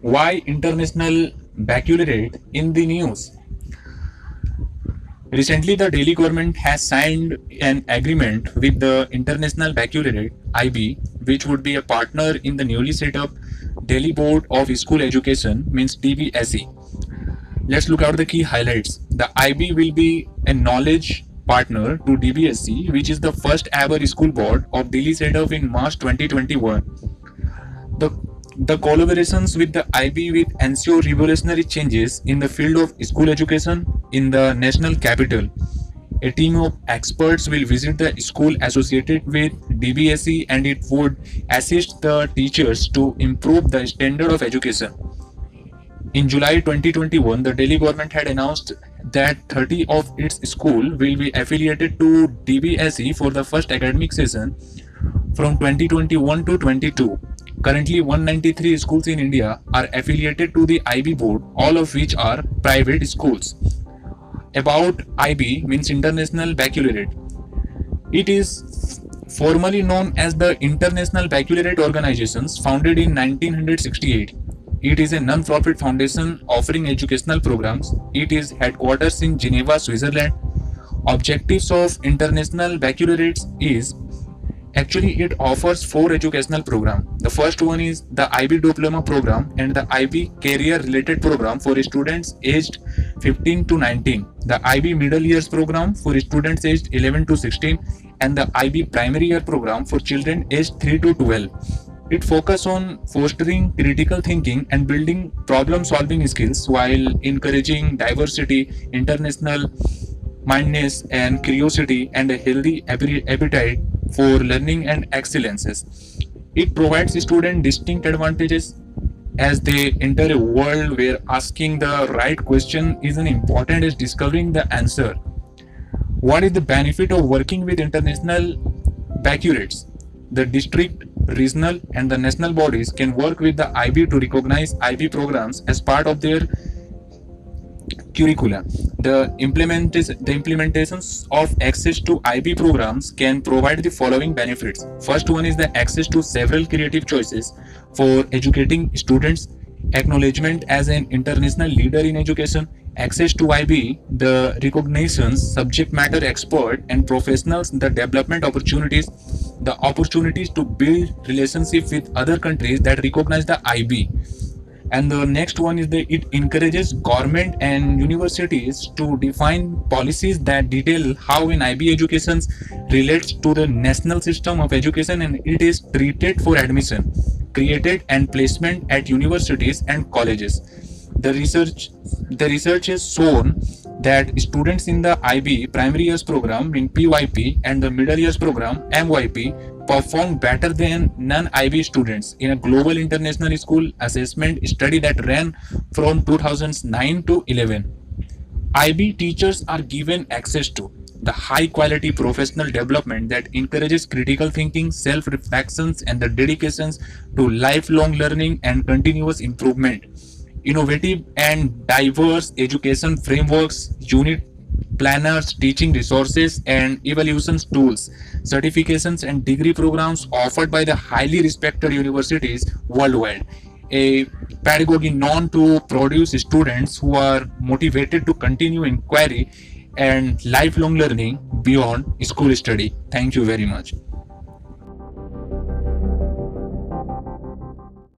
Why International Baccalaureate in the news? Recently, the Delhi government has signed an agreement with the International Baccalaureate IB, which would be a partner in the newly set up Delhi Board of School Education, means DBSE. Let's look at the key highlights. The IB will be a knowledge partner to DBSE, which is the first ever school board of Delhi set up in March 2021. The, the collaborations with the IB will ensure revolutionary changes in the field of school education in the national capital. A team of experts will visit the school associated with DBSE and it would assist the teachers to improve the standard of education. In July 2021, the Delhi government had announced that 30 of its schools will be affiliated to DBSE for the first academic season from 2021 to 22. Currently, 193 schools in India are affiliated to the IB board, all of which are private schools. About IB means International Baccalaureate. It is formally known as the International Baccalaureate Organizations, founded in 1968. It is a non-profit foundation offering educational programs. It is headquarters in Geneva, Switzerland. Objectives of International Baccalaureates is actually it offers four educational programs. The first one is the IB Diploma program and the IB Career Related program for students aged 15 to 19. The IB Middle Years program for students aged 11 to 16 and the IB Primary Year program for children aged 3 to 12 it focuses on fostering critical thinking and building problem solving skills while encouraging diversity, international mindedness, and curiosity and a healthy appetite for learning and excellences. It provides students distinct advantages as they enter a world where asking the right question is as important as discovering the answer. What is the benefit of working with international baccalaureates? The district regional and the national bodies can work with the IB to recognize IB programs as part of their curricula. The, the implementations of access to IB programs can provide the following benefits. First one is the access to several creative choices for educating students, acknowledgement as an international leader in education, access to IB, the recognitions, subject matter expert and professionals, the development opportunities, the opportunities to build relationship with other countries that recognize the IB. And the next one is that it encourages government and universities to define policies that detail how an IB education relates to the national system of education and it is treated for admission, created and placement at universities and colleges. The research the research has shown that students in the IB primary years program in PYP and the middle years program MYP performed better than non-IB students in a global international school assessment study that ran from 2009 to 11. IB teachers are given access to the high quality professional development that encourages critical thinking, self reflections, and the dedications to lifelong learning and continuous improvement innovative and diverse education frameworks, unit planners, teaching resources, and evaluation tools, certifications, and degree programs offered by the highly respected universities worldwide. A pedagogy known to produce students who are motivated to continue inquiry and lifelong learning beyond school study. Thank you very much.